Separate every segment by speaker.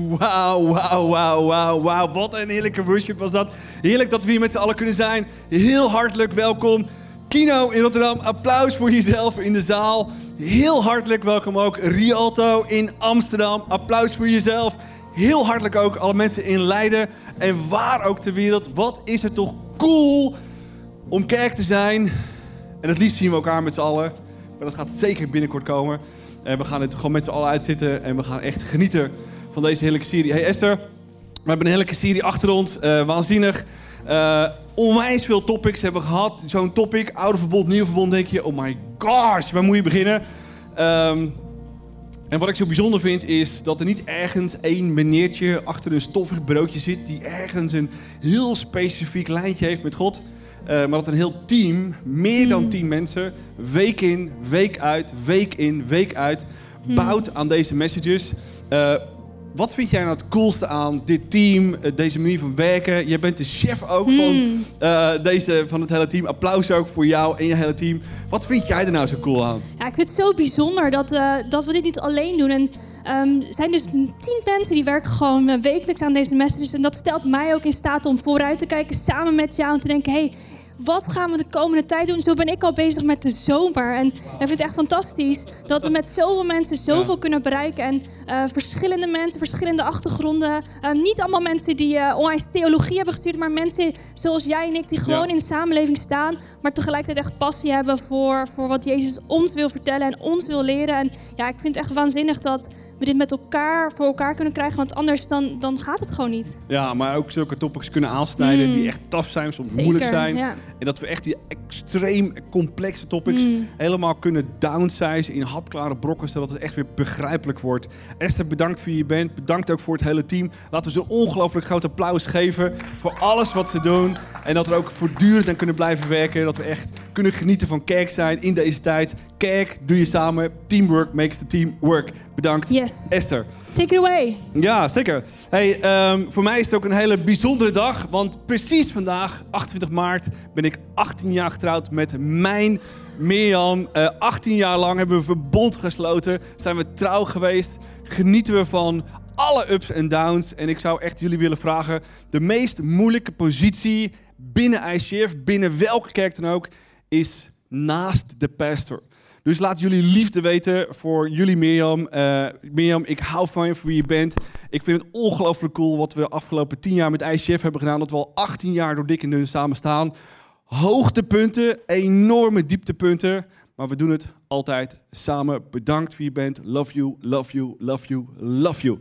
Speaker 1: Wauw, wauw, wauw, wauw, wauw. Wat een heerlijke worship was dat. Heerlijk dat we hier met z'n allen kunnen zijn. Heel hartelijk welkom. Kino in Rotterdam, applaus voor jezelf in de zaal. Heel hartelijk welkom ook Rialto in Amsterdam. Applaus voor jezelf. Heel hartelijk ook alle mensen in Leiden en waar ook ter wereld. Wat is het toch cool om kerk te zijn. En het liefst zien we elkaar met z'n allen. Maar dat gaat zeker binnenkort komen. En we gaan het gewoon met z'n allen uitzitten en we gaan echt genieten van deze heerlijke serie. Hey Esther, we hebben een heerlijke serie achter ons. Eh, waanzinnig. Uh, onwijs veel topics hebben we gehad. Zo'n topic, oude verbond, nieuw verbond, denk je, oh my gosh, waar moet je beginnen? Um, en wat ik zo bijzonder vind is dat er niet ergens één meneertje achter een stoffig broodje zit die ergens een heel specifiek lijntje heeft met God. Uh, maar dat een heel team, meer dan tien mensen, week in, week uit, week in, week uit, bouwt aan deze messages. Uh, wat vind jij nou het coolste aan dit team, eh, deze manier van werken? Jij bent de chef ook van, uh, deze, van het hele team. Applaus ook voor jou en je hele team. Wat vind jij er nou zo cool aan?
Speaker 2: Ja, ik vind het zo bijzonder dat, uh, dat we dit niet alleen doen. En um, er zijn dus tien mensen die werken gewoon wekelijks aan deze messages. En dat stelt mij ook in staat om vooruit te kijken samen met jou en te denken... Hey, wat gaan we de komende tijd doen? Zo ben ik al bezig met de zomer. En ik vind het echt fantastisch dat we met zoveel mensen zoveel kunnen bereiken. En uh, verschillende mensen, verschillende achtergronden. Uh, niet allemaal mensen die uh, onwijs theologie hebben gestuurd, maar mensen zoals jij en ik die gewoon ja. in de samenleving staan. Maar tegelijkertijd echt passie hebben voor, voor wat Jezus ons wil vertellen en ons wil leren. En ja, ik vind het echt waanzinnig dat we dit met elkaar voor elkaar kunnen krijgen. Want anders dan, dan gaat het gewoon niet.
Speaker 1: Ja, maar ook zulke topics kunnen aansnijden mm. die echt taf zijn, soms Zeker, moeilijk zijn. Ja. En dat we echt die extreem complexe topics mm. helemaal kunnen downsizen in hapklare brokken, zodat het echt weer begrijpelijk wordt. Esther, bedankt voor je bent. Bedankt ook voor het hele team. Laten we ze een ongelooflijk groot applaus geven voor alles wat ze doen. En dat we ook voortdurend aan kunnen blijven werken. Dat we echt kunnen genieten van kerk zijn in deze tijd. Kerk doe je samen. Teamwork makes the team work. Bedankt,
Speaker 2: yes.
Speaker 1: Esther.
Speaker 2: Take it away.
Speaker 1: Ja, zeker. Hey, um, voor mij is het ook een hele bijzondere dag. Want precies vandaag, 28 maart, ben ik 18 jaar getrouwd met mijn Mirjam. Uh, 18 jaar lang hebben we verbond gesloten. Zijn we trouw geweest. Genieten we van alle ups en downs. En ik zou echt jullie willen vragen: de meest moeilijke positie binnen ICF, binnen welke kerk dan ook, is naast de pastor. Dus laat jullie liefde weten voor jullie Mirjam. Uh, Mirjam, ik hou van je voor wie je bent. Ik vind het ongelooflijk cool wat we de afgelopen 10 jaar met ICF hebben gedaan. Dat we al 18 jaar door dik en dun samen staan. Hoogtepunten, enorme dieptepunten. Maar we doen het altijd samen. Bedankt wie je bent. Love you, love you, love you, love you.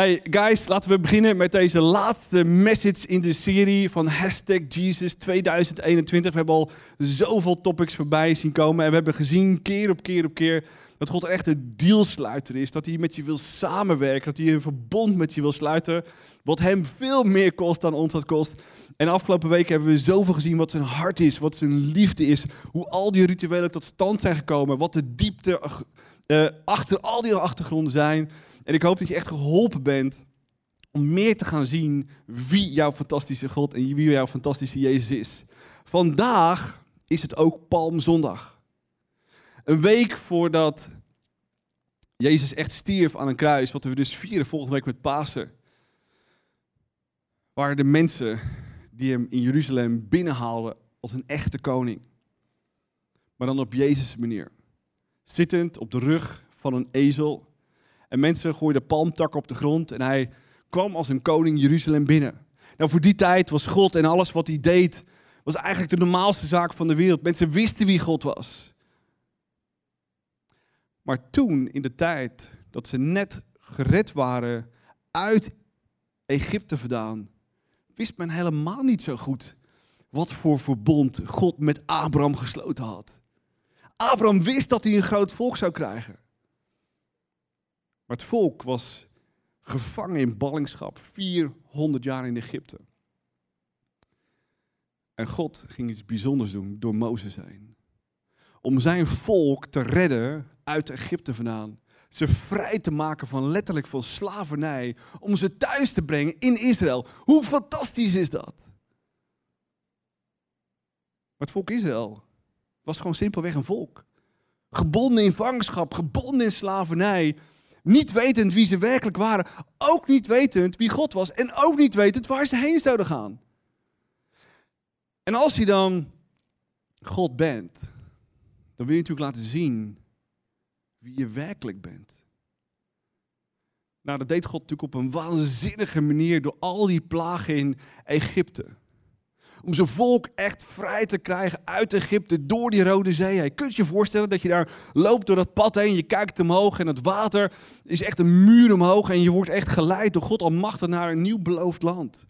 Speaker 1: Hey guys, laten we beginnen met deze laatste message in de serie van Hashtag Jesus 2021. We hebben al zoveel topics voorbij zien komen en we hebben gezien keer op keer op keer dat God echt een dealsluiter is. Dat hij met je wil samenwerken, dat hij een verbond met je wil sluiten, wat hem veel meer kost dan ons dat kost. En de afgelopen weken hebben we zoveel gezien wat zijn hart is, wat zijn liefde is, hoe al die rituelen tot stand zijn gekomen, wat de diepte uh, achter al die achtergronden zijn. En ik hoop dat je echt geholpen bent om meer te gaan zien wie jouw fantastische God en wie jouw fantastische Jezus is. Vandaag is het ook Palmzondag. Een week voordat Jezus echt stierf aan een kruis, wat we dus vieren volgende week met Pasen. Waren de mensen die hem in Jeruzalem binnenhaalden als een echte koning. Maar dan op Jezus' manier. Zittend op de rug van een ezel en mensen gooiden palmtakken op de grond en hij kwam als een koning Jeruzalem binnen. Nou, voor die tijd was God en alles wat hij deed, was eigenlijk de normaalste zaak van de wereld. Mensen wisten wie God was. Maar toen, in de tijd dat ze net gered waren uit Egypte vandaan, wist men helemaal niet zo goed wat voor verbond God met Abraham gesloten had. Abraham wist dat hij een groot volk zou krijgen. Maar het volk was gevangen in ballingschap, 400 jaar in Egypte. En God ging iets bijzonders doen door Mozes heen. Om zijn volk te redden uit Egypte vandaan. Ze vrij te maken van letterlijk van slavernij. Om ze thuis te brengen in Israël. Hoe fantastisch is dat? Maar het volk Israël was gewoon simpelweg een volk. Gebonden in vangenschap, gebonden in slavernij Niet wetend wie ze werkelijk waren. Ook niet wetend wie God was. En ook niet wetend waar ze heen zouden gaan. En als je dan God bent, dan wil je natuurlijk laten zien wie je werkelijk bent. Nou, dat deed God natuurlijk op een waanzinnige manier door al die plagen in Egypte. Om zijn volk echt vrij te krijgen uit Egypte door die Rode Zee. Je kunt je voorstellen dat je daar loopt door dat pad heen. Je kijkt omhoog en het water is echt een muur omhoog. En je wordt echt geleid door God Almachtig naar een nieuw beloofd land.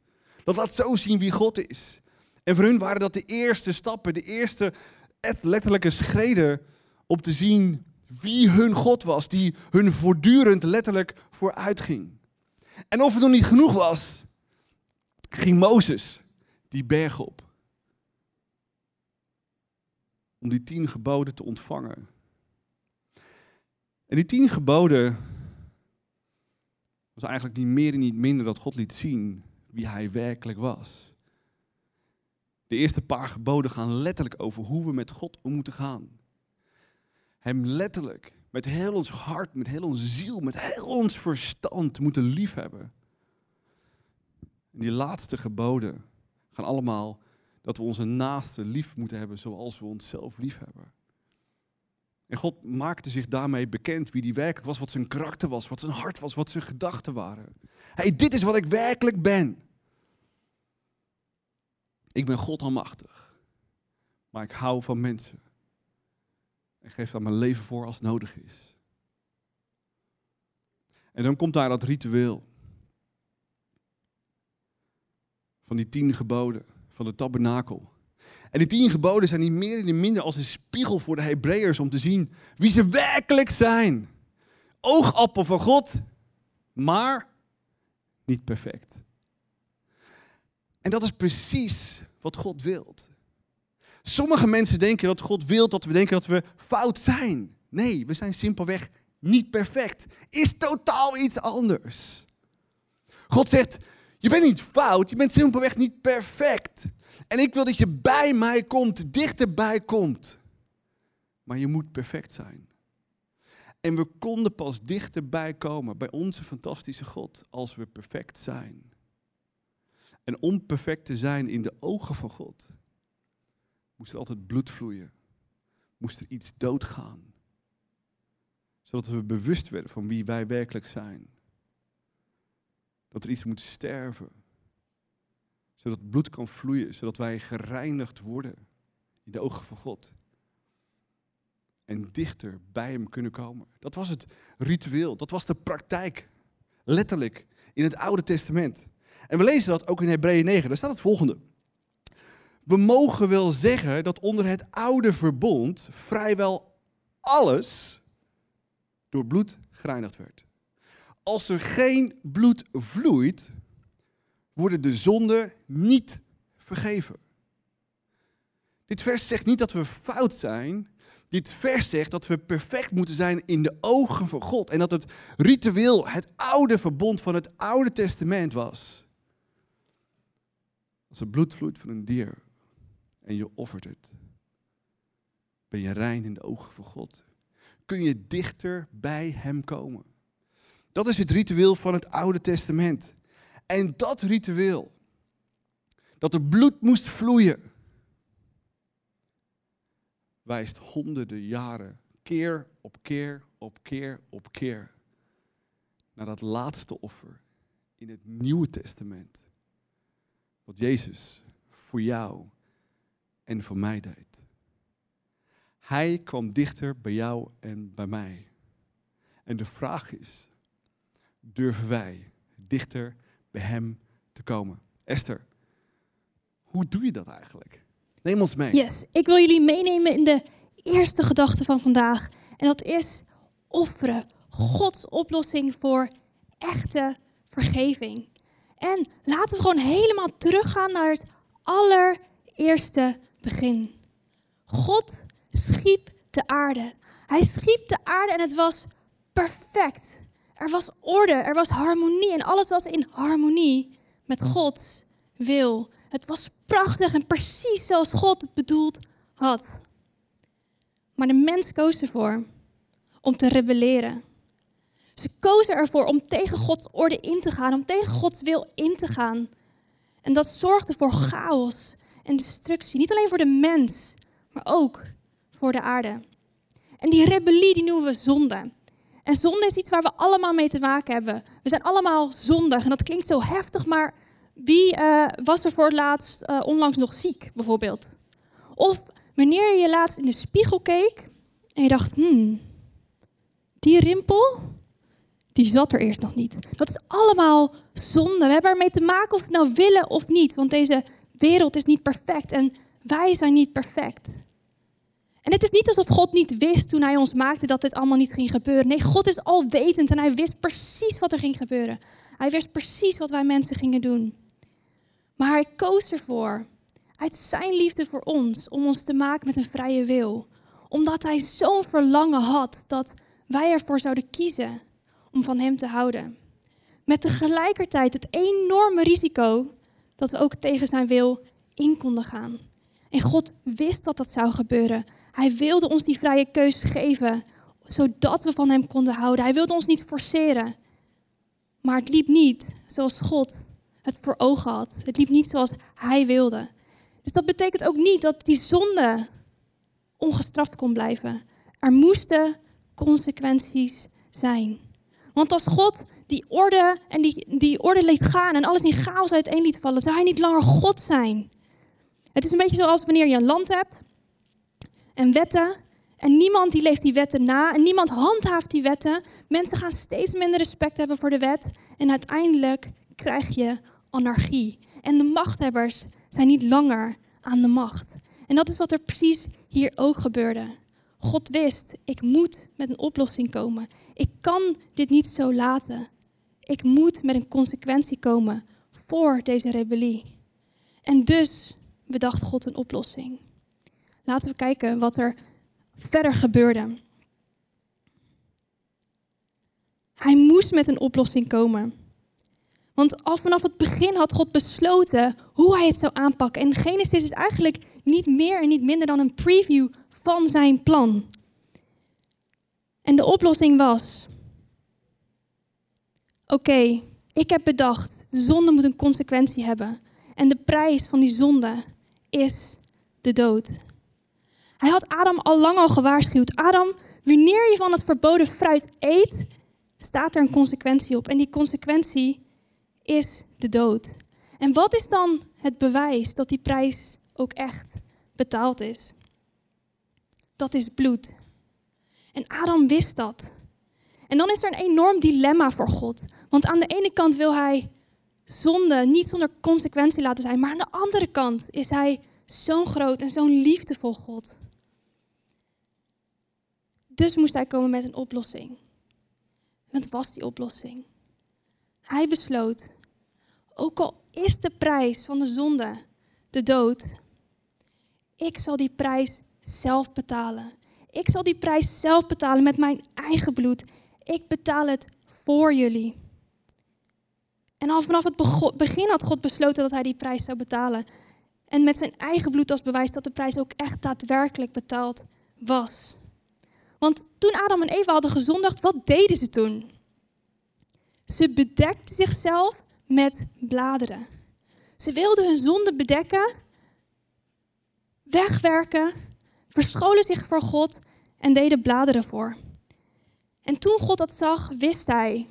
Speaker 1: Dat laat zo zien wie God is. En voor hun waren dat de eerste stappen, de eerste letterlijke schreden om te zien wie hun God was, die hun voortdurend letterlijk vooruit ging. En of het nog niet genoeg was, ging Mozes die berg op. Om die tien geboden te ontvangen. En die tien geboden was eigenlijk niet meer en niet minder dat God liet zien wie hij werkelijk was. De eerste paar geboden gaan letterlijk over hoe we met God om moeten gaan. Hem letterlijk, met heel ons hart, met heel onze ziel, met heel ons verstand moeten liefhebben. En die laatste geboden gaan allemaal dat we onze naaste lief moeten hebben zoals we onszelf lief hebben. En God maakte zich daarmee bekend wie die werkelijk was, wat zijn karakter was, wat zijn hart was, wat zijn gedachten waren. hey, dit is wat ik werkelijk ben. Ik ben God almachtig, maar ik hou van mensen. En geef daar mijn leven voor als nodig is. En dan komt daar dat ritueel. Van die tien geboden, van de tabernakel. En die tien geboden zijn niet meer en niet minder als een spiegel voor de Hebreeërs om te zien wie ze werkelijk zijn. Oogappel van God, maar niet perfect. En dat is precies wat God wilt. Sommige mensen denken dat God wil dat we denken dat we fout zijn. Nee, we zijn simpelweg niet perfect. Is totaal iets anders. God zegt, je bent niet fout, je bent simpelweg niet perfect. En ik wil dat je bij mij komt, dichterbij komt. Maar je moet perfect zijn. En we konden pas dichterbij komen bij onze fantastische God als we perfect zijn. En om perfect te zijn in de ogen van God, moest er altijd bloed vloeien. Moest er iets doodgaan. Zodat we bewust werden van wie wij werkelijk zijn. Dat er iets moet sterven. Zodat bloed kan vloeien, zodat wij gereinigd worden in de ogen van God. En dichter bij Hem kunnen komen. Dat was het ritueel, dat was de praktijk. Letterlijk in het Oude Testament. En we lezen dat ook in Hebreeën 9. Daar staat het volgende. We mogen wel zeggen dat onder het oude verbond vrijwel alles door bloed gereinigd werd. Als er geen bloed vloeit, worden de zonden niet vergeven. Dit vers zegt niet dat we fout zijn. Dit vers zegt dat we perfect moeten zijn in de ogen van God. En dat het ritueel, het oude verbond van het Oude Testament was. Als er bloed vloeit van een dier en je offert het, ben je rein in de ogen van God. Kun je dichter bij Hem komen. Dat is het ritueel van het Oude Testament. En dat ritueel, dat er bloed moest vloeien, wijst honderden jaren, keer op keer op keer op keer, naar dat laatste offer in het Nieuwe Testament. Wat Jezus voor jou en voor mij deed. Hij kwam dichter bij jou en bij mij. En de vraag is, durven wij dichter bij Hem te komen? Esther, hoe doe je dat eigenlijk? Neem ons mee.
Speaker 2: Yes, ik wil jullie meenemen in de eerste gedachte van vandaag. En dat is offeren. Gods oplossing voor echte vergeving. En laten we gewoon helemaal teruggaan naar het allereerste begin. God schiep de aarde. Hij schiep de aarde en het was perfect. Er was orde, er was harmonie en alles was in harmonie met Gods wil. Het was prachtig en precies zoals God het bedoeld had. Maar de mens koos ervoor om te rebelleren. Ze kozen ervoor om tegen Gods orde in te gaan, om tegen Gods wil in te gaan. En dat zorgde voor chaos en destructie. Niet alleen voor de mens, maar ook voor de aarde. En die rebellie die noemen we zonde. En zonde is iets waar we allemaal mee te maken hebben. We zijn allemaal zondig. En dat klinkt zo heftig, maar wie uh, was er voor het laatst uh, onlangs nog ziek, bijvoorbeeld? Of wanneer je laatst in de spiegel keek en je dacht, hmm, die rimpel, die zat er eerst nog niet. Dat is allemaal zonde. We hebben ermee te maken of we het nou willen of niet. Want deze wereld is niet perfect en wij zijn niet perfect. En het is niet alsof God niet wist toen hij ons maakte dat dit allemaal niet ging gebeuren. Nee, God is alwetend en hij wist precies wat er ging gebeuren. Hij wist precies wat wij mensen gingen doen. Maar hij koos ervoor, uit zijn liefde voor ons, om ons te maken met een vrije wil. Omdat hij zo'n verlangen had dat wij ervoor zouden kiezen om van hem te houden. Met tegelijkertijd het enorme risico dat we ook tegen zijn wil in konden gaan. En God wist dat dat zou gebeuren. Hij wilde ons die vrije keus geven, zodat we van Hem konden houden. Hij wilde ons niet forceren. Maar het liep niet zoals God het voor ogen had. Het liep niet zoals Hij wilde. Dus dat betekent ook niet dat die zonde ongestraft kon blijven. Er moesten consequenties zijn. Want als God die orde en die, die orde liet gaan en alles in chaos uiteen liet vallen, zou hij niet langer God zijn. Het is een beetje zoals wanneer je een land hebt en wetten. En niemand die leeft die wetten na. En niemand handhaaft die wetten. Mensen gaan steeds minder respect hebben voor de wet. En uiteindelijk krijg je anarchie. En de machthebbers zijn niet langer aan de macht. En dat is wat er precies hier ook gebeurde. God wist, ik moet met een oplossing komen. Ik kan dit niet zo laten. Ik moet met een consequentie komen voor deze rebellie. En dus bedacht God een oplossing. Laten we kijken wat er verder gebeurde. Hij moest met een oplossing komen. Want al vanaf het begin had God besloten hoe hij het zou aanpakken. En Genesis is eigenlijk niet meer en niet minder dan een preview van zijn plan. En de oplossing was: Oké, ik heb bedacht, de zonde moet een consequentie hebben. En de prijs van die zonde is de dood. Hij had Adam al lang al gewaarschuwd. Adam, wanneer je van het verboden fruit eet, staat er een consequentie op. En die consequentie is de dood. En wat is dan het bewijs dat die prijs ook echt betaald is? Dat is bloed. En Adam wist dat. En dan is er een enorm dilemma voor God. Want aan de ene kant wil hij zonde niet zonder consequentie laten zijn, maar aan de andere kant is hij zo'n groot en zo'n liefdevol God. Dus moest hij komen met een oplossing. Wat was die oplossing? Hij besloot, ook al is de prijs van de zonde de dood, ik zal die prijs zelf betalen. Ik zal die prijs zelf betalen met mijn eigen bloed. Ik betaal het voor jullie. En al vanaf het begin had God besloten dat hij die prijs zou betalen. En met zijn eigen bloed als bewijs dat de prijs ook echt daadwerkelijk betaald was. Want toen Adam en Eva hadden gezondigd, wat deden ze toen? Ze bedekten zichzelf met bladeren. Ze wilden hun zonde bedekken, wegwerken, verscholen zich voor God en deden bladeren voor. En toen God dat zag, wist hij,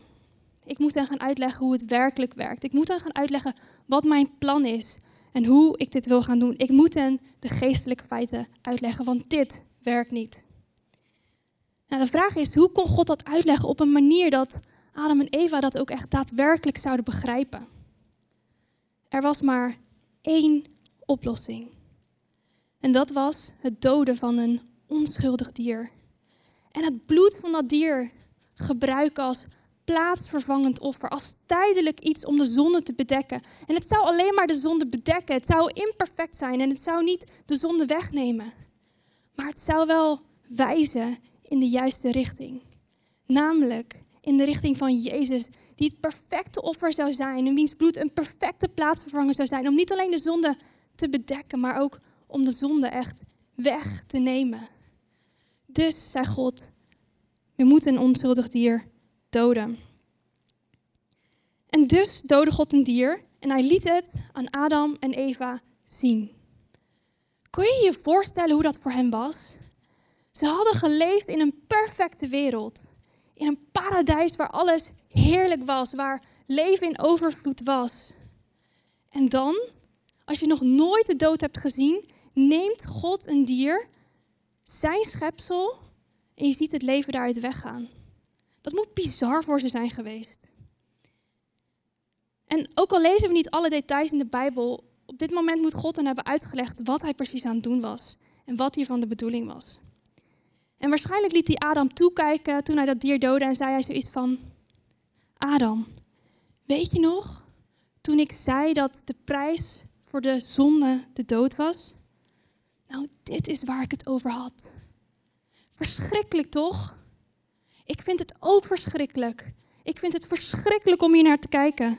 Speaker 2: ik moet hen gaan uitleggen hoe het werkelijk werkt. Ik moet hen gaan uitleggen wat mijn plan is en hoe ik dit wil gaan doen. Ik moet hen de geestelijke feiten uitleggen, want dit werkt niet. Nou, de vraag is, hoe kon God dat uitleggen op een manier dat Adam en Eva dat ook echt daadwerkelijk zouden begrijpen? Er was maar één oplossing. En dat was het doden van een onschuldig dier. En het bloed van dat dier gebruiken als plaatsvervangend offer, als tijdelijk iets om de zonde te bedekken. En het zou alleen maar de zonde bedekken. Het zou imperfect zijn en het zou niet de zonde wegnemen. Maar het zou wel wijzen in de juiste richting. Namelijk in de richting van Jezus, die het perfecte offer zou zijn, en wiens bloed een perfecte plaatsvervanger zou zijn, om niet alleen de zonde te bedekken, maar ook om de zonde echt weg te nemen. Dus, zei God, we moeten een onschuldig dier doden. En dus doodde God een dier en hij liet het aan Adam en Eva zien. Kun je je voorstellen hoe dat voor hen was? Ze hadden geleefd in een perfecte wereld. In een paradijs waar alles heerlijk was, waar leven in overvloed was. En dan, als je nog nooit de dood hebt gezien, neemt God een dier, zijn schepsel, en je ziet het leven daaruit weggaan. Dat moet bizar voor ze zijn geweest. En ook al lezen we niet alle details in de Bijbel, op dit moment moet God dan hebben uitgelegd wat hij precies aan het doen was en wat hiervan de bedoeling was. En waarschijnlijk liet hij Adam toekijken toen hij dat dier doodde en zei hij zoiets van: Adam, weet je nog toen ik zei dat de prijs voor de zonde de dood was? Nou, dit is waar ik het over had. Verschrikkelijk toch? Ik vind het ook verschrikkelijk. Ik vind het verschrikkelijk om hier naar te kijken.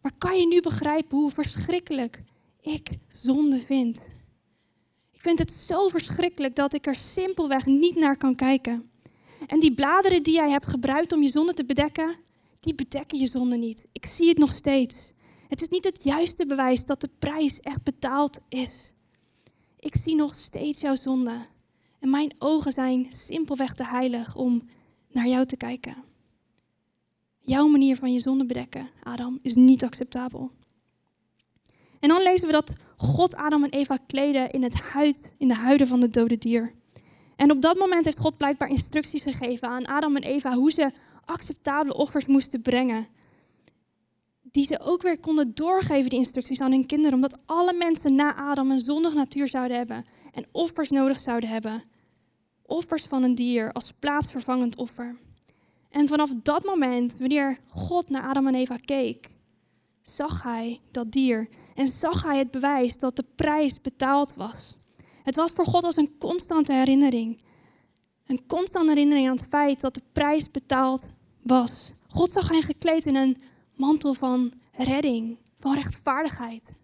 Speaker 2: Maar kan je nu begrijpen hoe verschrikkelijk ik zonde vind? Ik vind het zo verschrikkelijk dat ik er simpelweg niet naar kan kijken. En die bladeren die jij hebt gebruikt om je zonde te bedekken, die bedekken je zonde niet. Ik zie het nog steeds. Het is niet het juiste bewijs dat de prijs echt betaald is. Ik zie nog steeds jouw zonde. En mijn ogen zijn simpelweg te heilig om naar jou te kijken. Jouw manier van je zonde bedekken, Adam, is niet acceptabel. En dan lezen we dat God Adam en Eva kleden in, het huid, in de huiden van het dode dier. En op dat moment heeft God blijkbaar instructies gegeven aan Adam en Eva hoe ze acceptabele offers moesten brengen. Die ze ook weer konden doorgeven, die instructies aan hun kinderen. Omdat alle mensen na Adam een zondig natuur zouden hebben en offers nodig zouden hebben. Offers van een dier als plaatsvervangend offer. En vanaf dat moment, wanneer God naar Adam en Eva keek, zag hij dat dier en zag hij het bewijs dat de prijs betaald was. Het was voor God als een constante herinnering. Een constante herinnering aan het feit dat de prijs betaald was. God zag hen gekleed in een mantel van redding, van rechtvaardigheid.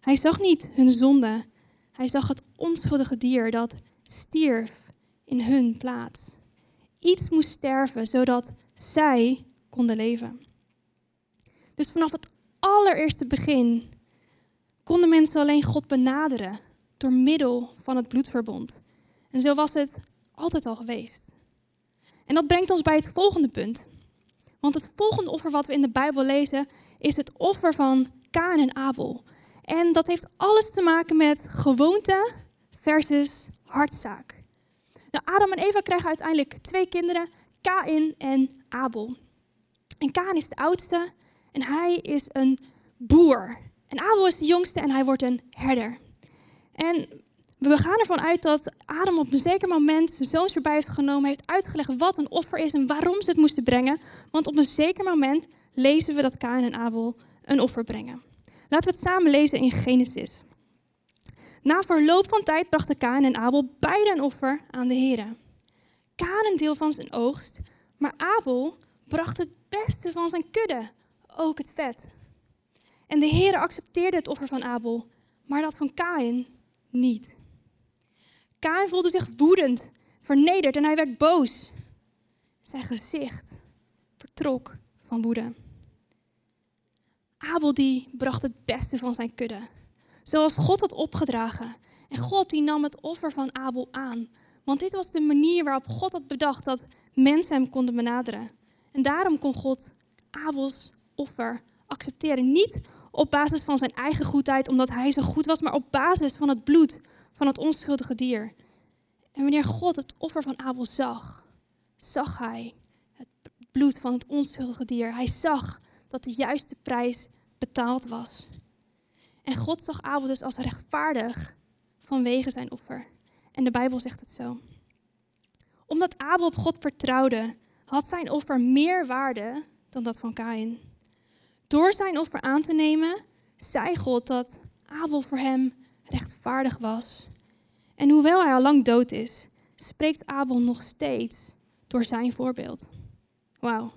Speaker 2: Hij zag niet hun zonde, hij zag het onschuldige dier dat stierf in hun plaats. Iets moest sterven zodat zij konden leven. Dus vanaf het allereerste begin konden mensen alleen God benaderen door middel van het bloedverbond. En zo was het altijd al geweest. En dat brengt ons bij het volgende punt. Want het volgende offer wat we in de Bijbel lezen is het offer van Kaan en Abel. En dat heeft alles te maken met gewoonte versus hartzaak. Nou, Adam en Eva krijgen uiteindelijk twee kinderen, Kain en Abel. En Kaan is de oudste en hij is een boer. En Abel is de jongste en hij wordt een herder. En we gaan ervan uit dat Adam op een zeker moment zijn zoons erbij heeft genomen, heeft uitgelegd wat een offer is en waarom ze het moesten brengen. Want op een zeker moment lezen we dat Kain en Abel een offer brengen. Laten we het samen lezen in Genesis. Na verloop van tijd brachten Kaan en Abel beide een offer aan de Heer. Kaan deel van zijn oogst, maar Abel bracht het beste van zijn kudde, ook het vet. En de Heer accepteerde het offer van Abel, maar dat van Kain niet. Kain voelde zich woedend, vernederd en hij werd boos. Zijn gezicht vertrok van woede. Abel die bracht het beste van zijn kudde zoals God had opgedragen. En God die nam het offer van Abel aan. Want dit was de manier waarop God had bedacht dat mensen hem konden benaderen. En daarom kon God Abels offer accepteren. Niet op basis van zijn eigen goedheid, omdat hij zo goed was, maar op basis van het bloed van het onschuldige dier. En wanneer God het offer van Abel zag, zag hij het bloed van het onschuldige dier. Hij zag dat de juiste prijs betaald was. En God zag Abel dus als rechtvaardig vanwege zijn offer. En de Bijbel zegt het zo. Omdat Abel op God vertrouwde, had zijn offer meer waarde dan dat van Kain. Door zijn offer aan te nemen, zei God dat Abel voor hem rechtvaardig was. En hoewel hij al lang dood is, spreekt Abel nog steeds door zijn voorbeeld. Wauw.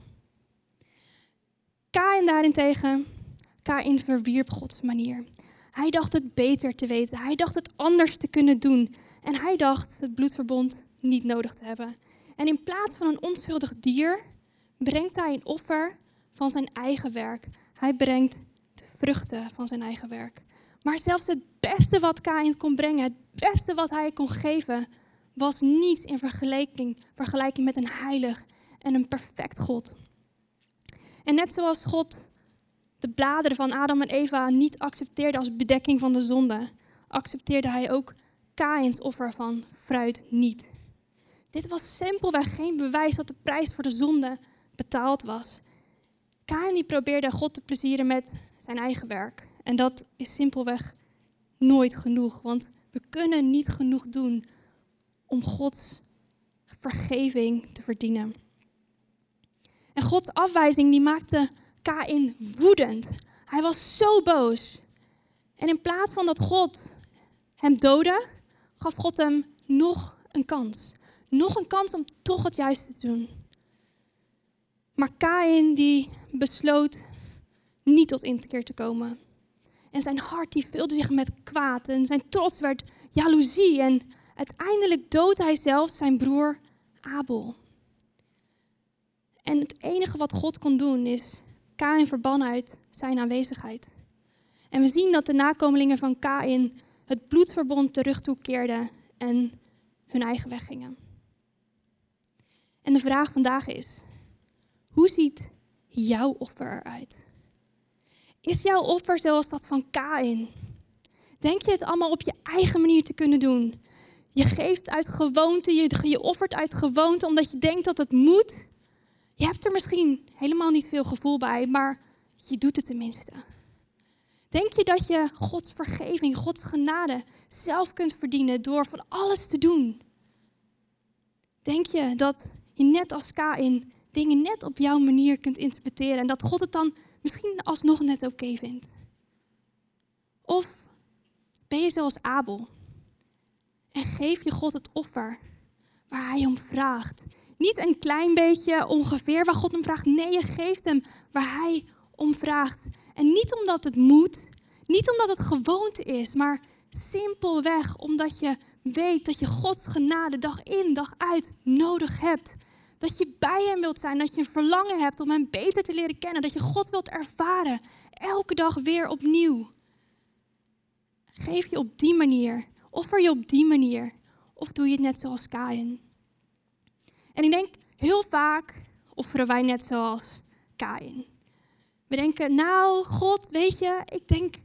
Speaker 2: Kain daarentegen, Kain verwierp Gods manier. Hij dacht het beter te weten. Hij dacht het anders te kunnen doen. En hij dacht het bloedverbond niet nodig te hebben. En in plaats van een onschuldig dier brengt hij een offer van zijn eigen werk. Hij brengt de vruchten van zijn eigen werk. Maar zelfs het beste wat Kain kon brengen, het beste wat hij kon geven, was niets in vergelijking, vergelijking met een heilig en een perfect God. En net zoals God de bladeren van Adam en Eva niet accepteerde als bedekking van de zonde, accepteerde hij ook Kains offer van fruit niet. Dit was simpelweg geen bewijs dat de prijs voor de zonde betaald was. Kain die probeerde God te plezieren met zijn eigen werk. En dat is simpelweg nooit genoeg, want we kunnen niet genoeg doen om Gods vergeving te verdienen. En Gods afwijzing die maakte Kain woedend. Hij was zo boos. En in plaats van dat God hem doodde, gaf God hem nog een kans. Nog een kans om toch het juiste te doen. Maar Kain die besloot niet tot inkeer te komen. En zijn hart die vulde zich met kwaad en zijn trots werd jaloezie. En uiteindelijk doodde hij zelfs zijn broer Abel. En het enige wat God kon doen is Kain verbannen uit zijn aanwezigheid. En we zien dat de nakomelingen van Kain het bloedverbond terug toekeerden en hun eigen weg gingen. En de vraag vandaag is: hoe ziet jouw offer eruit? Is jouw offer zoals dat van Kain? Denk je het allemaal op je eigen manier te kunnen doen? Je geeft uit gewoonte, je, je offert uit gewoonte omdat je denkt dat het moet. Je hebt er misschien helemaal niet veel gevoel bij, maar je doet het tenminste. Denk je dat je Gods vergeving, Gods genade zelf kunt verdienen door van alles te doen? Denk je dat je net als Kain dingen net op jouw manier kunt interpreteren en dat God het dan misschien alsnog net oké vindt? Of ben je zoals Abel en geef je God het offer waar hij om vraagt? Niet een klein beetje ongeveer waar God om vraagt. Nee, je geeft hem waar hij om vraagt. En niet omdat het moet, niet omdat het gewoonte is, maar simpelweg omdat je weet dat je Gods genade dag in, dag uit nodig hebt. Dat je bij hem wilt zijn, dat je een verlangen hebt om hem beter te leren kennen, dat je God wilt ervaren, elke dag weer opnieuw. Geef je op die manier, offer je op die manier, of doe je het net zoals Kain? En ik denk, heel vaak offeren wij net zoals Kain. We denken, nou, God, weet je, ik denk,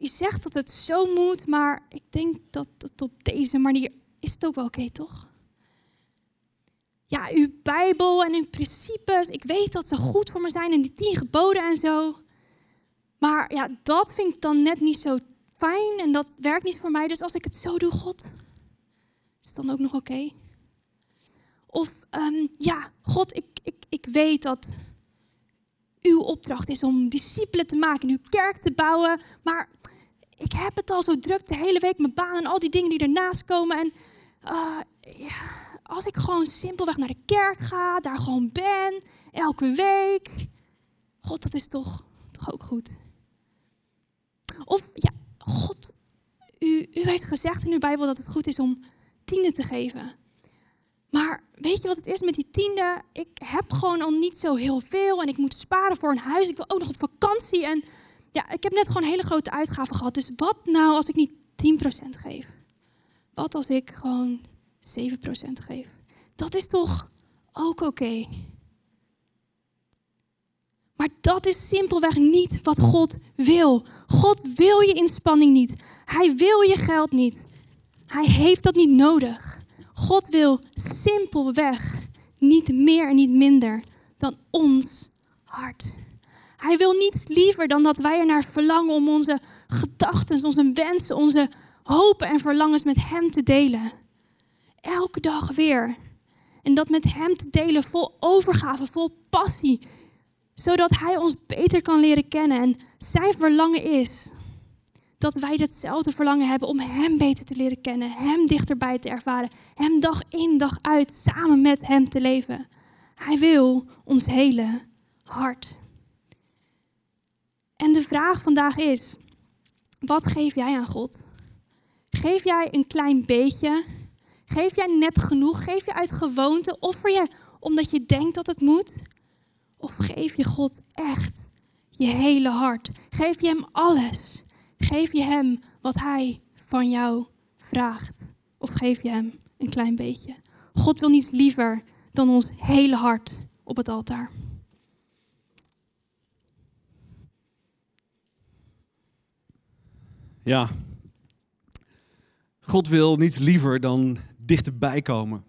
Speaker 2: u zegt dat het zo moet, maar ik denk dat het op deze manier is het ook wel oké, toch? Ja, uw Bijbel en uw principes, ik weet dat ze goed voor me zijn en die tien geboden en zo. Maar ja, dat vind ik dan net niet zo fijn en dat werkt niet voor mij. Dus als ik het zo doe, God, is het dan ook nog oké? Of ehm, ja, God, ik, ik, ik weet dat uw opdracht is om discipelen te maken, uw kerk te bouwen. Maar ik heb het al zo druk de hele week, mijn baan en al die dingen die ernaast komen. En uh, ja, als ik gewoon simpelweg naar de kerk ga, daar gewoon ben, elke week. God, dat is toch, toch ook goed. Of ja, God, u, u heeft gezegd in uw Bijbel dat het goed is om tienden te geven. Maar weet je wat het is met die tiende? Ik heb gewoon al niet zo heel veel en ik moet sparen voor een huis. Ik wil ook nog op vakantie en ja, ik heb net gewoon hele grote uitgaven gehad. Dus wat nou als ik niet 10% geef? Wat als ik gewoon 7% geef? Dat is toch ook oké? Maar dat is simpelweg niet wat God wil. God wil je inspanning niet. Hij wil je geld niet. Hij heeft dat niet nodig. God wil simpelweg niet meer en niet minder dan ons hart. Hij wil niets liever dan dat wij er naar verlangen om onze gedachten, onze wensen, onze hopen en verlangens met Hem te delen. Elke dag weer. En dat met Hem te delen vol overgave, vol passie. Zodat Hij ons beter kan leren kennen. En zijn verlangen is dat wij datzelfde verlangen hebben om Hem beter te leren kennen, Hem dichterbij te ervaren, Hem dag in dag uit samen met Hem te leven. Hij wil ons hele hart. En de vraag vandaag is: wat geef jij aan God? Geef jij een klein beetje? Geef jij net genoeg? Geef je uit gewoonte? Offer je omdat je denkt dat het moet? Of geef je God echt je hele hart? Geef je Hem alles? Geef je Hem wat Hij van jou vraagt? Of geef je Hem een klein beetje? God wil niets liever dan ons hele hart op het altaar.
Speaker 1: Ja. God wil niets liever dan dichterbij komen.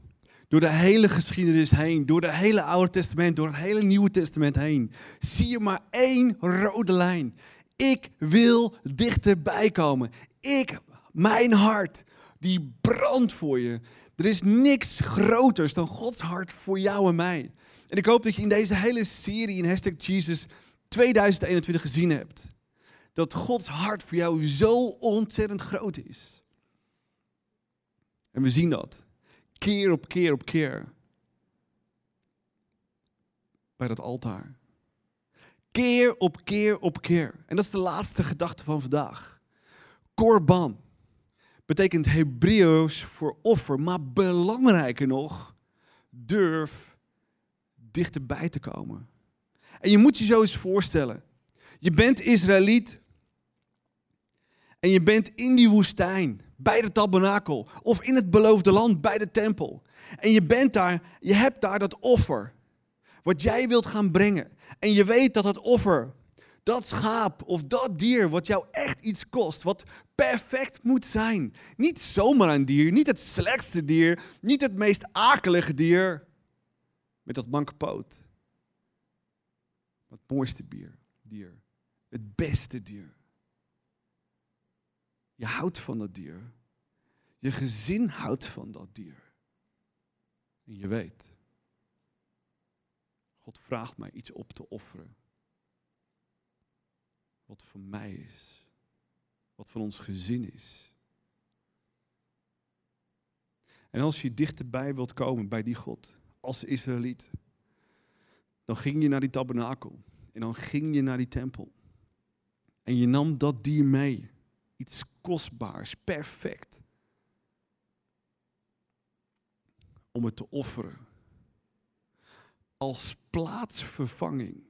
Speaker 1: Door de hele geschiedenis heen, door het hele Oude Testament, door het hele Nieuwe Testament heen, zie je maar één rode lijn. Ik wil dichterbij komen. Ik, mijn hart, die brandt voor je. Er is niks groters dan Gods hart voor jou en mij. En ik hoop dat je in deze hele serie in Hashtag Jesus 2021 gezien hebt. Dat Gods hart voor jou zo ontzettend groot is. En we zien dat. Keer op keer op keer. Bij dat altaar. Keer op keer op keer. En dat is de laatste gedachte van vandaag. Korban betekent Hebreeuws voor offer, maar belangrijker nog, durf dichterbij te komen. En je moet je zo eens voorstellen. Je bent Israëliet en je bent in die woestijn, bij de tabernakel of in het beloofde land, bij de tempel. En je bent daar, je hebt daar dat offer, wat jij wilt gaan brengen. En je weet dat het offer, dat schaap of dat dier, wat jou echt iets kost, wat perfect moet zijn. Niet zomaar een dier, niet het slechtste dier, niet het meest akelige dier, met dat manke poot. Het mooiste dier, dier, het beste dier. Je houdt van dat dier. Je gezin houdt van dat dier. En je weet, God vraagt mij iets op te offeren. Wat voor mij is. Wat van ons gezin is. En als je dichterbij wilt komen bij die God, als Israëliet, dan ging je naar die tabernakel. En dan ging je naar die tempel. En je nam dat dier mee. Iets kostbaars, perfect. Om het te offeren. Als plaatsvervanging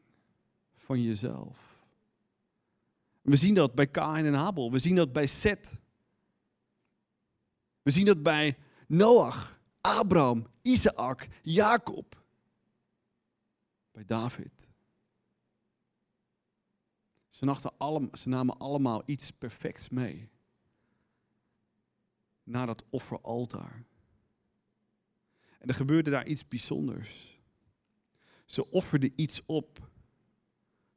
Speaker 1: van jezelf. We zien dat bij Kain en Abel. We zien dat bij Seth. We zien dat bij Noach, Abraham, Isaac, Jacob. Bij David. Ze, namen allemaal iets perfects mee. Naar dat offeraltaar. En er gebeurde daar iets bijzonders. Ze offerden iets op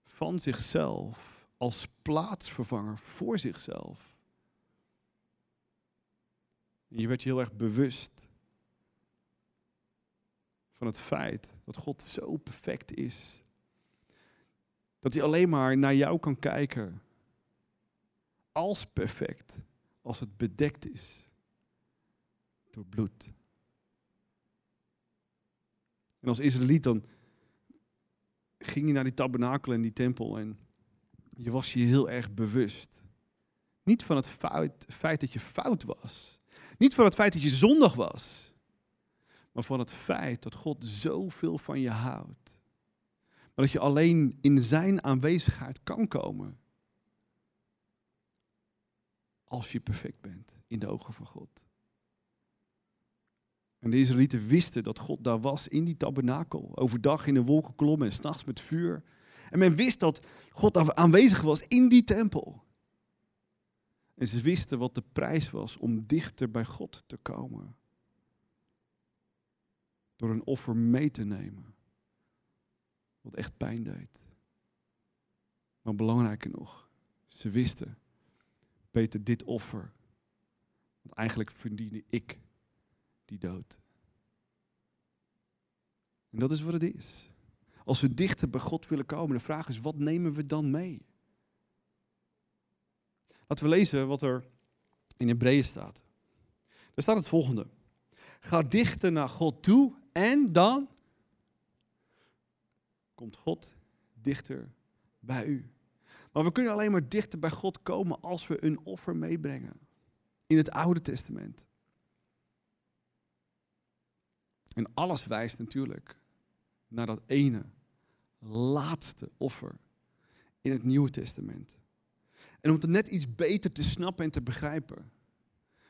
Speaker 1: van zichzelf als plaatsvervanger voor zichzelf. En je werd je heel erg bewust van het feit dat God zo perfect is dat hij alleen maar naar jou kan kijken als perfect, als het bedekt is door bloed. En als Israëliet dan ging je naar die tabernakel en die tempel en je was je heel erg bewust. Niet van het feit, feit dat je fout was. Niet van het feit dat je zondig was. Maar van het feit dat God zoveel van je houdt. Maar dat je alleen in zijn aanwezigheid kan komen. Als je perfect bent in de ogen van God. En de Israëlieten wisten dat God daar was in die tabernakel. Overdag in de wolkenkolom en s'nachts met vuur. En men wist dat God aanwezig was in die tempel. En ze wisten wat de prijs was om dichter bij God te komen. Door een offer mee te nemen. Wat echt pijn deed. Maar belangrijker nog, ze wisten, Peter, dit offer. Want eigenlijk verdiende ik die dood. En dat is wat het is. Als we dichter bij God willen komen, de vraag is, wat nemen we dan mee? Laten we lezen wat er in Hebreeën staat. Daar staat het volgende. Ga dichter naar God toe en dan komt God dichter bij u. Maar we kunnen alleen maar dichter bij God komen als we een offer meebrengen. In het Oude Testament. En alles wijst natuurlijk naar dat ene laatste offer in het Nieuwe Testament. En om het net iets beter te snappen en te begrijpen,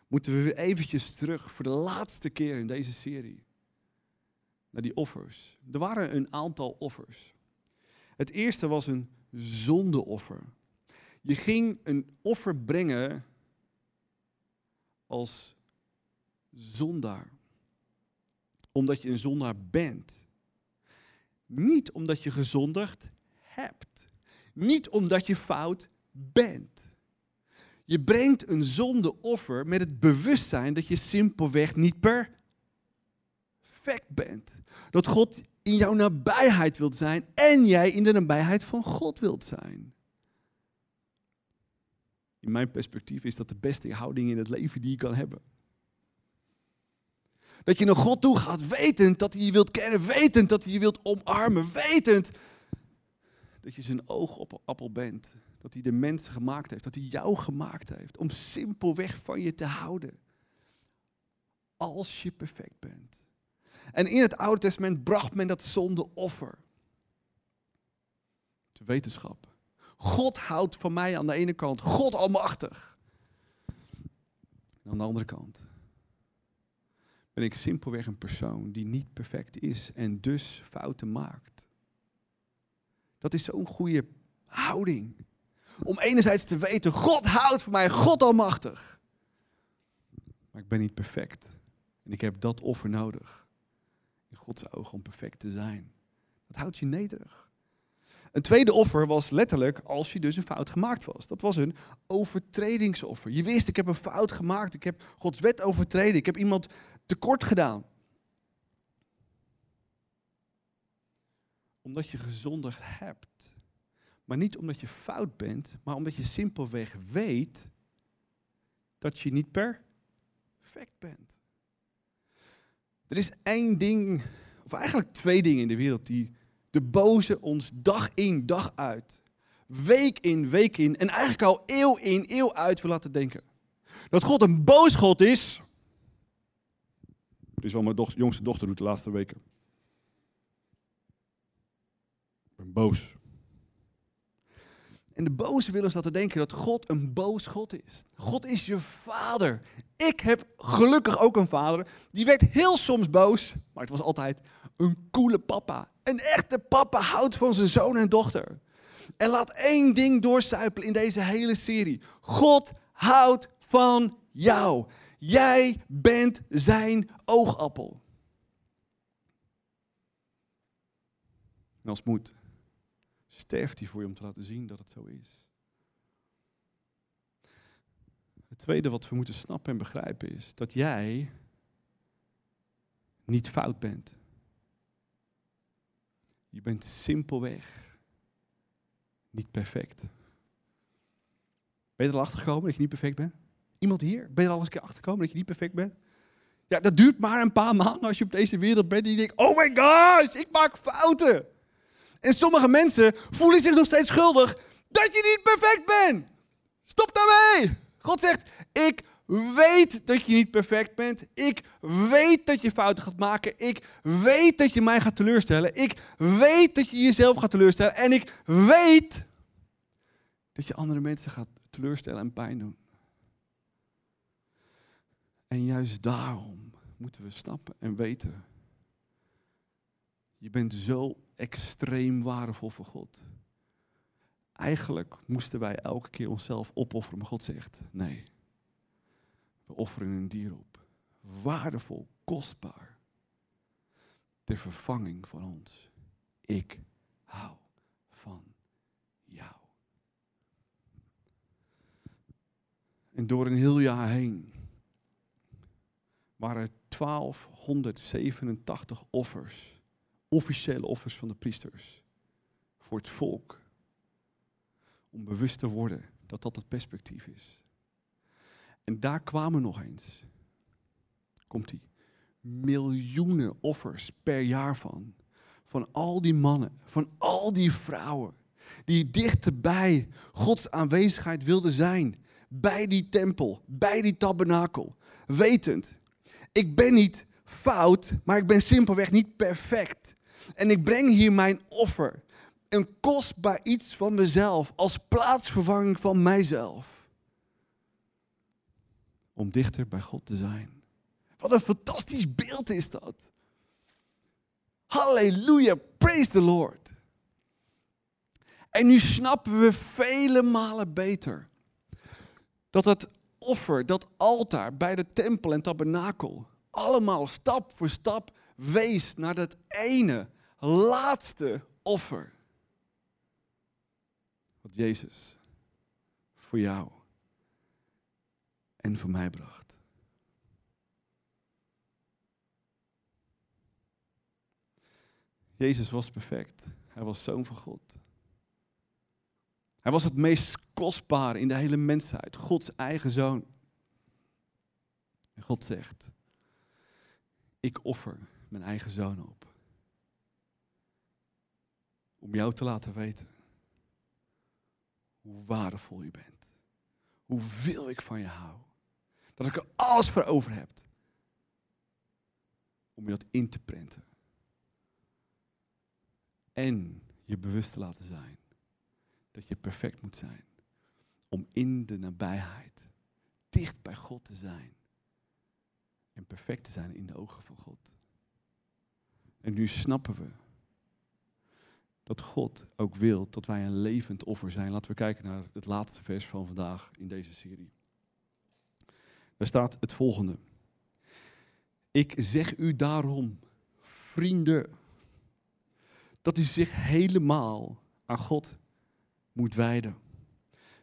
Speaker 1: moeten we weer eventjes terug voor de laatste keer in deze serie naar die offers. Er waren een aantal offers. Het eerste was een zondeoffer. Je ging een offer brengen als zondaar. Omdat je een zondaar bent. Niet omdat je gezondigd hebt. Niet omdat je fout bent. Je brengt een zondeoffer met het bewustzijn dat je simpelweg niet perfect bent. Dat God in jouw nabijheid wilt zijn en jij in de nabijheid van God wilt zijn. In mijn perspectief is dat de beste houding in het leven die je kan hebben. Dat je naar God toe gaat, wetend dat hij je wilt kennen, wetend dat hij je wilt omarmen, wetend dat je zijn oogappel bent. Dat hij de mensen gemaakt heeft, dat hij jou gemaakt heeft, om simpelweg van je te houden. Als je perfect bent. En in het Oude Testament bracht men dat zonder offer. De wetenschap. God houdt van mij aan de ene kant, God almachtig. En aan de andere kant ben ik simpelweg een persoon die niet perfect is en dus fouten maakt. Dat is zo'n goede houding. Om enerzijds te weten, God houdt van mij, God almachtig. Maar ik ben niet perfect. En ik heb dat offer nodig. In Gods ogen om perfect te zijn. Dat houdt je nederig. Een tweede offer was letterlijk als je dus een fout gemaakt was. Dat was een overtredingsoffer. Je wist, ik heb een fout gemaakt. Ik heb Gods wet overtreden. Ik heb iemand tekort gedaan. Omdat je gezondigd hebt. Maar niet omdat je fout bent, maar omdat je simpelweg weet dat je niet perfect bent. Er is één ding, of eigenlijk twee dingen in de wereld die de boze ons dag in, dag uit, week in, week in en eigenlijk al eeuw in, eeuw uit wil laten denken. Dat God een boos God is. Dit is wat mijn jongste dochter doet de laatste weken. Ben boos. En de boze willen ons laten denken dat God een boos God is. God is je vader. Ik heb gelukkig ook een vader. Die werd heel soms boos, maar het was altijd een coole papa. Een echte papa houdt van zijn zoon en dochter. En laat één ding doorsuipelen in deze hele serie. God houdt van jou. Jij bent zijn oogappel. En als moet sterft hij voor je om te laten zien dat het zo is. Het tweede wat we moeten snappen en begrijpen is dat jij niet fout bent. Je bent simpelweg niet perfect. Ben je er al achter gekomen dat je niet perfect bent? Iemand hier? Ben je er al eens een keer achter gekomen dat je niet perfect bent? Ja, dat duurt maar een paar maanden als je op deze wereld bent en je denkt, oh my gosh, ik maak fouten. En sommige mensen voelen zich nog steeds schuldig dat je niet perfect bent. Stop daarmee. God zegt, ik weet dat je niet perfect bent. Ik weet dat je fouten gaat maken. Ik weet dat je mij gaat teleurstellen. Ik weet dat je jezelf gaat teleurstellen. En ik weet dat je andere mensen gaat teleurstellen en pijn doen. En juist daarom moeten we snappen en weten. Je bent zo extreem waardevol voor God. Eigenlijk moesten wij elke keer onszelf opofferen, maar God zegt: nee. We offeren een dier op. Waardevol, kostbaar. Ter vervanging van ons. Ik hou van jou. En door een heel jaar heen waren 1287 offers officiële offers van de priesters voor het volk. Om bewust te worden dat dat het perspectief is. En daar kwamen nog eens, komt die, miljoenen offers per jaar van. Van al die mannen, van al die vrouwen, die dichterbij Gods aanwezigheid wilden zijn. Bij die tempel, bij die tabernakel. Wetend, ik ben niet fout, maar ik ben simpelweg niet perfect. En ik breng hier mijn offer. een kostbaar iets van mezelf als plaatsvervanging van mijzelf. Om dichter bij God te zijn. Wat een fantastisch beeld is dat. Halleluja, praise the Lord. En nu snappen we vele malen beter dat het offer, dat altaar bij de tempel en tabernakel, allemaal stap voor stap wees naar dat ene, laatste offer. Wat Jezus voor jou en voor mij bracht. Jezus was perfect. Hij was zoon van God. Hij was het meest kostbare in de hele mensheid. Gods eigen zoon. En God zegt, ik offer mijn eigen zoon op. Om jou te laten weten hoe waardevol je bent. Hoeveel ik van je hou. Dat ik er alles voor over heb. Om je dat in te prenten. En je bewust te laten zijn dat je perfect moet zijn. Om in de nabijheid dicht bij God te zijn. En perfect te zijn in de ogen van God. En nu snappen we dat God ook wil dat wij een levend offer zijn. Laten we kijken naar het laatste vers van vandaag in deze serie. Daar staat het volgende. Ik zeg u daarom, vrienden, dat u zich helemaal aan God moet wijden.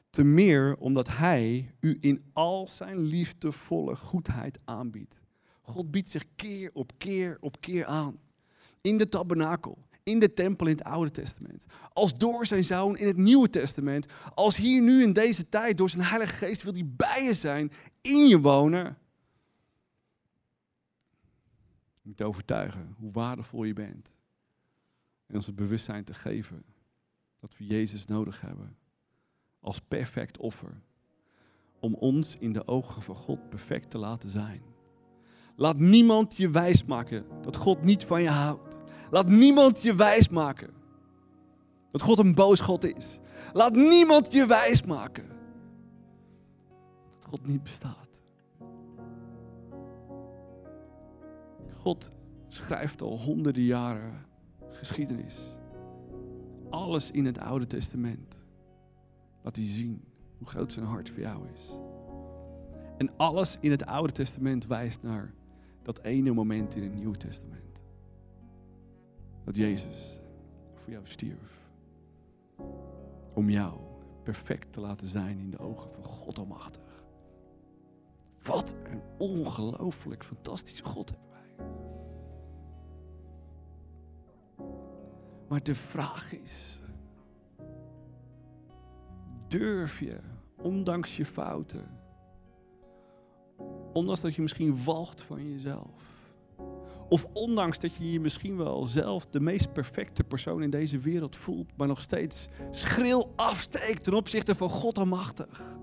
Speaker 1: Te meer omdat Hij u in al zijn liefdevolle goedheid aanbiedt. God biedt zich keer op keer op keer aan. In de tabernakel, in de tempel in het Oude Testament. Als door zijn zoon in het Nieuwe Testament. Als hier nu in deze tijd door zijn Heilige Geest wil hij bij je zijn, in je wonen. Je moet overtuigen hoe waardevol je bent. En ons het bewustzijn te geven dat we Jezus nodig hebben als perfect offer. Om ons in de ogen van God perfect te laten zijn. Laat niemand je wijsmaken dat God niet van je houdt. Laat niemand je wijsmaken dat God een boos God is. Laat niemand je wijsmaken dat God niet bestaat. God schrijft al honderden jaren geschiedenis. Alles in het Oude Testament laat hij zien hoe groot zijn hart voor jou is. En alles in het Oude Testament wijst naar dat ene moment in het Nieuwe Testament. Dat Jezus voor jou stierf. Om jou perfect te laten zijn in de ogen van God Almachtig. Wat een ongelooflijk fantastische God hebben Maar de vraag is, durf je, ondanks je fouten, ondanks dat je misschien walgt van jezelf, of ondanks dat je je misschien wel zelf de meest perfecte persoon in deze wereld voelt, maar nog steeds schril afsteekt ten opzichte van God Almachtig.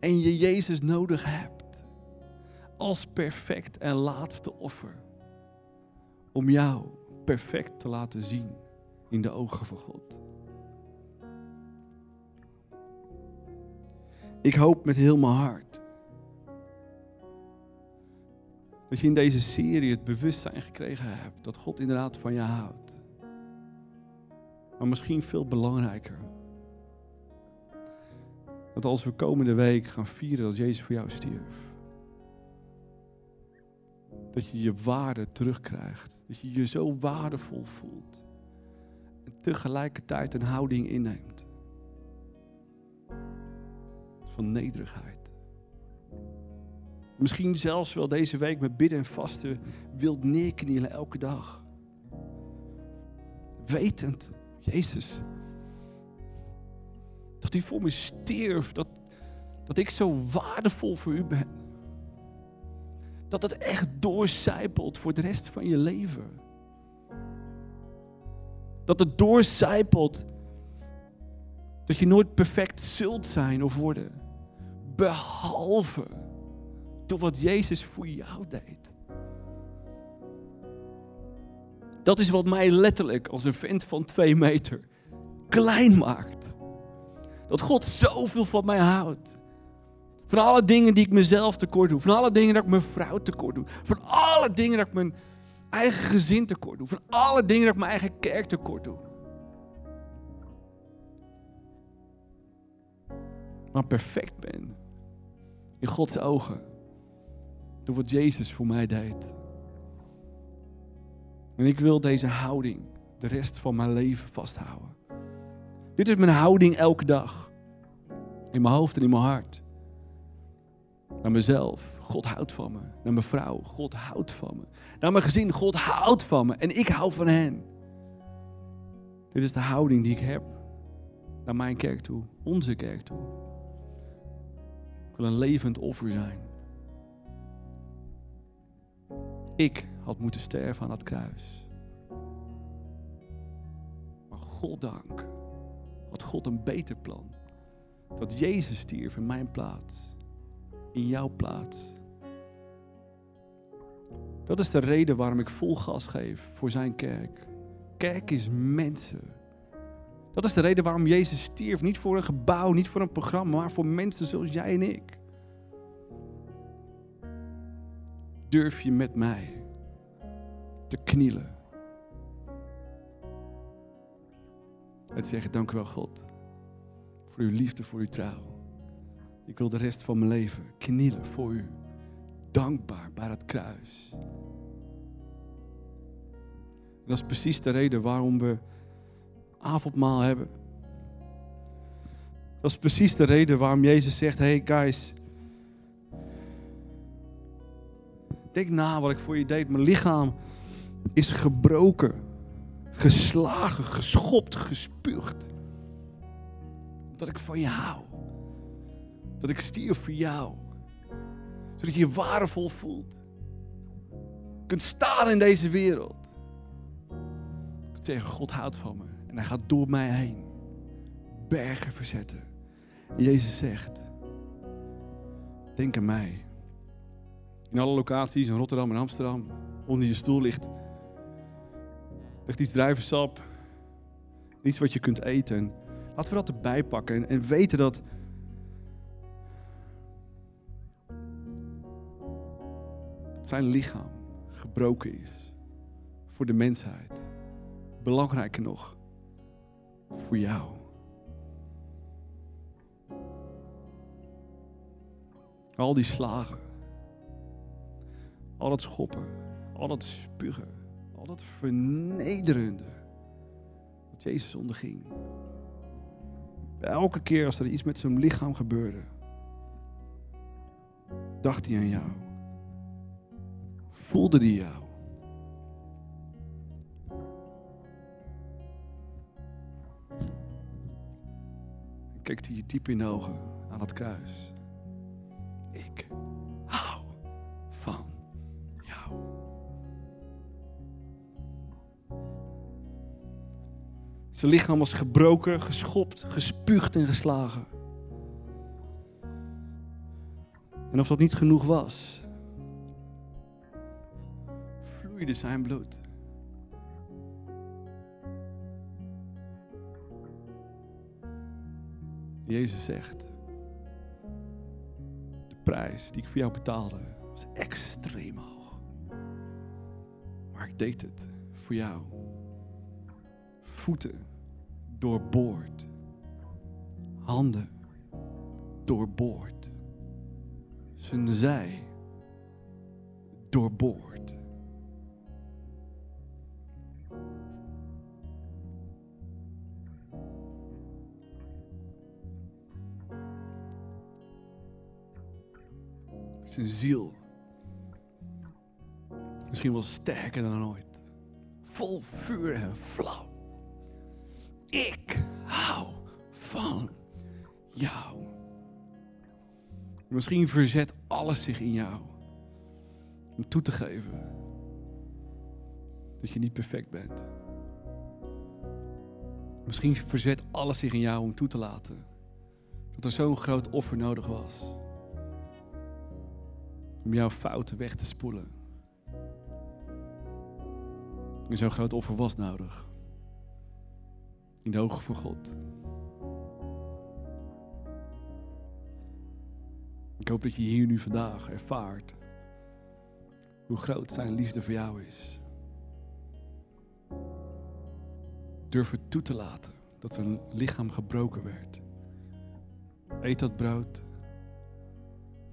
Speaker 1: En je Jezus nodig hebt als perfect en laatste offer om jou perfect te laten zien in de ogen van God. Ik hoop met heel mijn hart dat je in deze serie het bewustzijn gekregen hebt dat God inderdaad van je houdt. Maar misschien veel belangrijker. Dat als we komende week gaan vieren dat Jezus voor jou stierf. Dat je je waarde terugkrijgt. Dat je je zo waardevol voelt. En tegelijkertijd een houding inneemt. Van nederigheid. Misschien zelfs wel deze week met bidden en vasten wilt neerknielen elke dag. Wetend, Jezus, dat u voor me stierf, dat, dat ik zo waardevol voor u ben. Dat het echt doorcijpelt voor de rest van je leven. Dat het doorcijpelt dat je nooit perfect zult zijn of worden. Behalve door wat Jezus voor jou deed. Dat is wat mij letterlijk als een vent van twee meter klein maakt. Dat God zoveel van mij houdt. Van alle dingen die ik mezelf tekort doe. Van alle dingen dat ik mijn vrouw tekort doe. Van alle dingen dat ik mijn eigen gezin tekort doe. Van alle dingen dat ik mijn eigen kerk tekort doe. Maar perfect ben. In Gods ogen. Door wat Jezus voor mij deed. En ik wil deze houding de rest van mijn leven vasthouden. Dit is mijn houding elke dag. In mijn hoofd en in mijn hart. Naar mezelf. God houdt van me. Naar mijn vrouw. God houdt van me. Naar mijn gezin. God houdt van me. En ik hou van hen. Dit is de houding die ik heb. Naar mijn kerk toe. Onze kerk toe. Ik wil een levend offer zijn. Ik had moeten sterven aan dat kruis. Maar God dank had God een beter plan. Dat Jezus stierf in mijn plaats. In jouw plaats. Dat is de reden waarom ik vol gas geef voor zijn kerk. Kerk is mensen. Dat is de reden waarom Jezus stierf. Niet voor een gebouw, niet voor een programma, maar voor mensen zoals jij en ik. Durf je met mij te knielen? En te zeggen, dank u wel God. Voor uw liefde, voor uw trouw. Ik wil de rest van mijn leven knielen voor u. Dankbaar bij het kruis. Dat is precies de reden waarom we avondmaal hebben. Dat is precies de reden waarom Jezus zegt: Hey guys, denk na wat ik voor je deed. Mijn lichaam is gebroken, geslagen, geschopt, gespuugd. Omdat ik van je hou. Dat ik stierf voor jou. Zodat je je waardevol voelt. Kunt staan in deze wereld. Kunt zeggen, God houdt van me. En hij gaat door mij heen. Bergen verzetten. En Jezus zegt, denk aan mij. In alle locaties, in Rotterdam en Amsterdam, onder je stoel ligt, ligt iets druivensap. Iets wat je kunt eten. En laten we dat erbij pakken en, en weten dat zijn lichaam gebroken is voor de mensheid. Belangrijker nog, voor jou. Al die slagen, al dat schoppen, al dat spugen, al dat vernederende wat Jezus onderging. Elke keer als er iets met zijn lichaam gebeurde, dacht hij aan jou. Voelde hij jou. Hij je diep in de ogen aan het kruis. Ik hou van jou. Zijn lichaam was gebroken, geschopt, gespuugd en geslagen. En of dat niet genoeg was, vloeide zijn bloed. Jezus zegt, de prijs die ik voor jou betaalde was extreem hoog. Maar ik deed het voor jou. Voeten doorboord. Handen doorboord. Zijn zij doorboord. Zijn ziel. Misschien wel sterker dan ooit. Vol vuur en vlam. Ik hou van jou. Misschien verzet alles zich in jou om toe te geven dat je niet perfect bent. Misschien verzet alles zich in jou om toe te laten dat er zo'n groot offer nodig was om jouw fouten weg te spoelen. En zo'n groot offer was nodig. In de ogen van God. Ik hoop dat je hier nu vandaag ervaart hoe groot zijn liefde voor jou is. Durf het toe te laten dat zijn lichaam gebroken werd. Eet dat brood.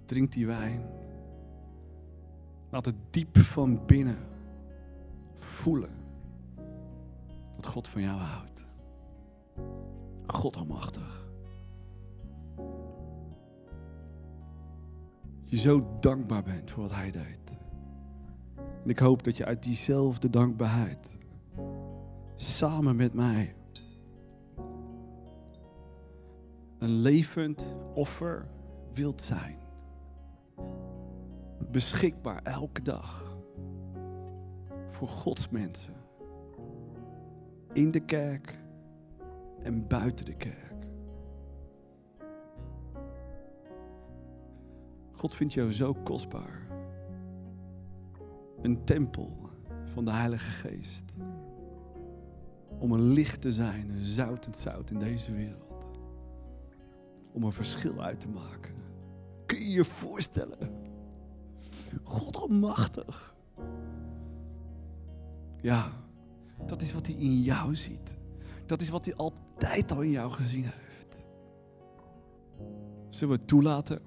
Speaker 1: Drink die wijn. Laat het diep van binnen voelen dat God van jou houdt. God almachtig. Dat je zo dankbaar bent voor wat Hij deed. En ik hoop dat je uit diezelfde dankbaarheid samen met mij een levend offer wilt zijn. Beschikbaar elke dag voor Gods mensen. In de kerk en buiten de kerk. God vindt jou zo kostbaar. Een tempel van de Heilige Geest. Om een licht te zijn, een zoutend zout in deze wereld. Om een verschil uit te maken. Kun je je voorstellen? God almachtig. Ja, dat is wat hij in jou ziet. Dat is wat hij altijd al in jou gezien heeft. Zullen we toelaten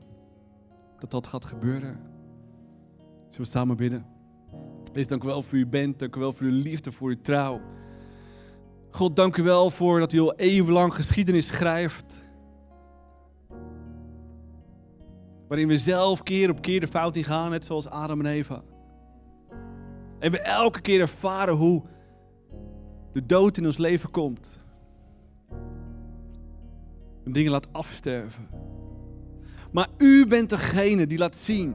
Speaker 1: dat dat gaat gebeuren? Zullen we samen bidden? Wees dank u wel voor uw bent. Dank u wel voor uw liefde, voor uw trouw. God, dank u wel voor dat u al eeuwenlang geschiedenis schrijft. Waarin we zelf keer op keer de fout in gaan, net zoals Adam en Eva. En we elke keer ervaren hoe de dood in ons leven komt. En dingen laat afsterven. Maar u bent degene die laat zien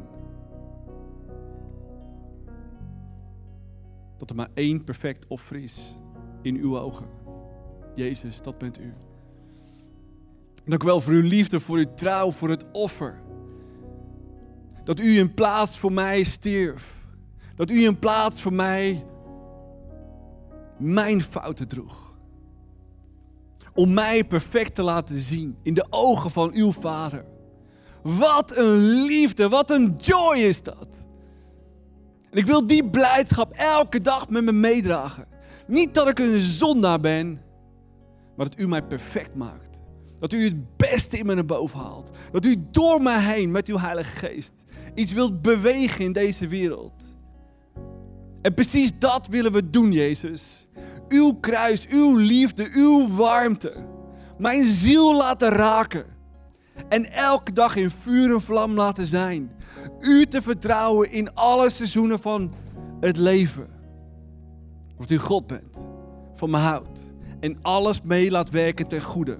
Speaker 1: dat er maar één perfect offer is in uw ogen. Jezus, dat bent u. Dank u wel voor uw liefde, voor uw trouw, voor het offer. Dat u in plaats voor mij stierf. Dat u in plaats voor mij mijn fouten droeg. Om mij perfect te laten zien in de ogen van uw Vader. Wat een liefde, wat een joy is dat. En ik wil die blijdschap elke dag met me meedragen. Niet dat ik een zondaar ben, maar dat u mij perfect maakt. Dat u het beste in me naar boven haalt. Dat u door mij heen met uw Heilige Geest iets wilt bewegen in deze wereld. En precies dat willen we doen, Jezus. Uw kruis, uw liefde, uw warmte. Mijn ziel laten raken. En elke dag in vuur en vlam laten zijn. U te vertrouwen in alle seizoenen van het leven. Omdat u God bent, van me houdt. En alles mee laat werken ten goede.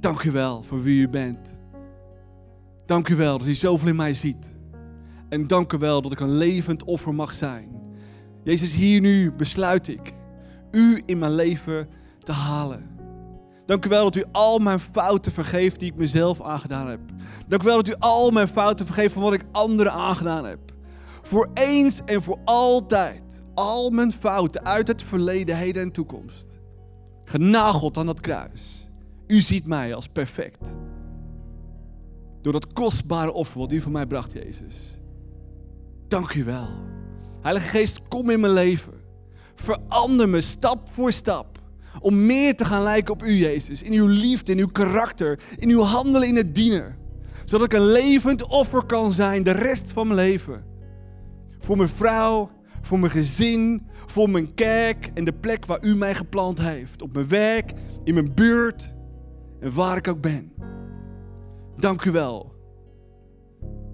Speaker 1: Dank u wel voor wie u bent. Dank u wel dat u zoveel in mij ziet. En dank u wel dat ik een levend offer mag zijn. Jezus, hier nu besluit ik u in mijn leven te halen. Dank u wel dat u al mijn fouten vergeeft die ik mezelf aangedaan heb. Dank u wel dat u al mijn fouten vergeeft van wat ik anderen aangedaan heb. Voor eens en voor altijd. Al mijn fouten uit het verleden, heden en toekomst. Genageld aan dat kruis. U ziet mij als perfect. Door dat kostbare offer wat u voor mij bracht, Jezus. Dank u wel. Heilige Geest, kom in mijn leven. Verander me stap voor stap. Om meer te gaan lijken op u, Jezus. In uw liefde, in uw karakter, in uw handelen in het dienen. Zodat ik een levend offer kan zijn de rest van mijn leven. Voor mijn vrouw, voor mijn gezin, voor mijn kerk en de plek waar u mij geplant heeft. Op mijn werk, in mijn buurt en waar ik ook ben. Dank u wel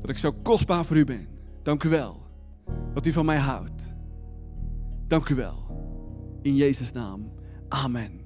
Speaker 1: dat ik zo kostbaar voor u ben. Dank u wel dat u van mij houdt. Dank u wel. In Jezus' naam. Amen.